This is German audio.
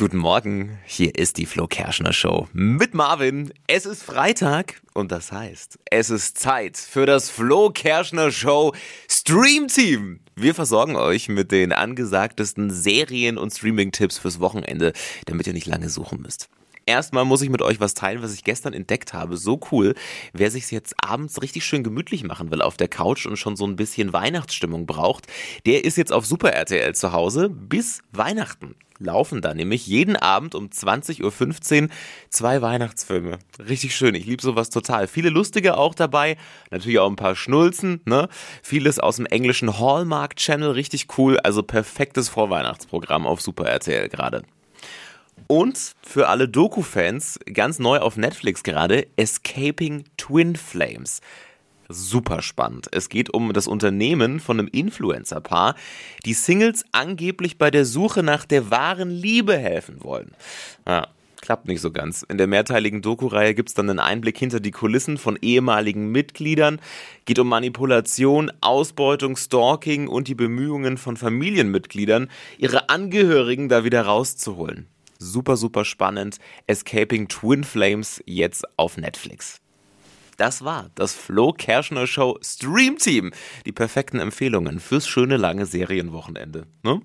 Guten Morgen, hier ist die Flo Kerschner Show mit Marvin. Es ist Freitag und das heißt, es ist Zeit für das Flo Kerschner Show Stream Team. Wir versorgen euch mit den angesagtesten Serien und Streaming-Tipps fürs Wochenende, damit ihr nicht lange suchen müsst. Erstmal muss ich mit euch was teilen, was ich gestern entdeckt habe. So cool. Wer sich jetzt abends richtig schön gemütlich machen will auf der Couch und schon so ein bisschen Weihnachtsstimmung braucht, der ist jetzt auf Super RTL zu Hause bis Weihnachten laufen da nämlich jeden Abend um 20.15 Uhr zwei Weihnachtsfilme. Richtig schön. Ich liebe sowas total. Viele lustige auch dabei. Natürlich auch ein paar Schnulzen, ne? Vieles aus dem englischen Hallmark Channel. Richtig cool. Also perfektes Vorweihnachtsprogramm auf Super RTL gerade. Und für alle Doku-Fans ganz neu auf Netflix gerade Escaping Twin Flames super spannend. Es geht um das Unternehmen von einem Influencer-Paar, die Singles angeblich bei der Suche nach der wahren Liebe helfen wollen. Ja, klappt nicht so ganz. In der mehrteiligen Doku-Reihe gibt es dann einen Einblick hinter die Kulissen von ehemaligen Mitgliedern. Geht um Manipulation, Ausbeutung, Stalking und die Bemühungen von Familienmitgliedern, ihre Angehörigen da wieder rauszuholen. Super, super spannend. Escaping Twin Flames jetzt auf Netflix. Das war das Flo Kerschner Show Stream Team. Die perfekten Empfehlungen fürs schöne lange Serienwochenende. Ne?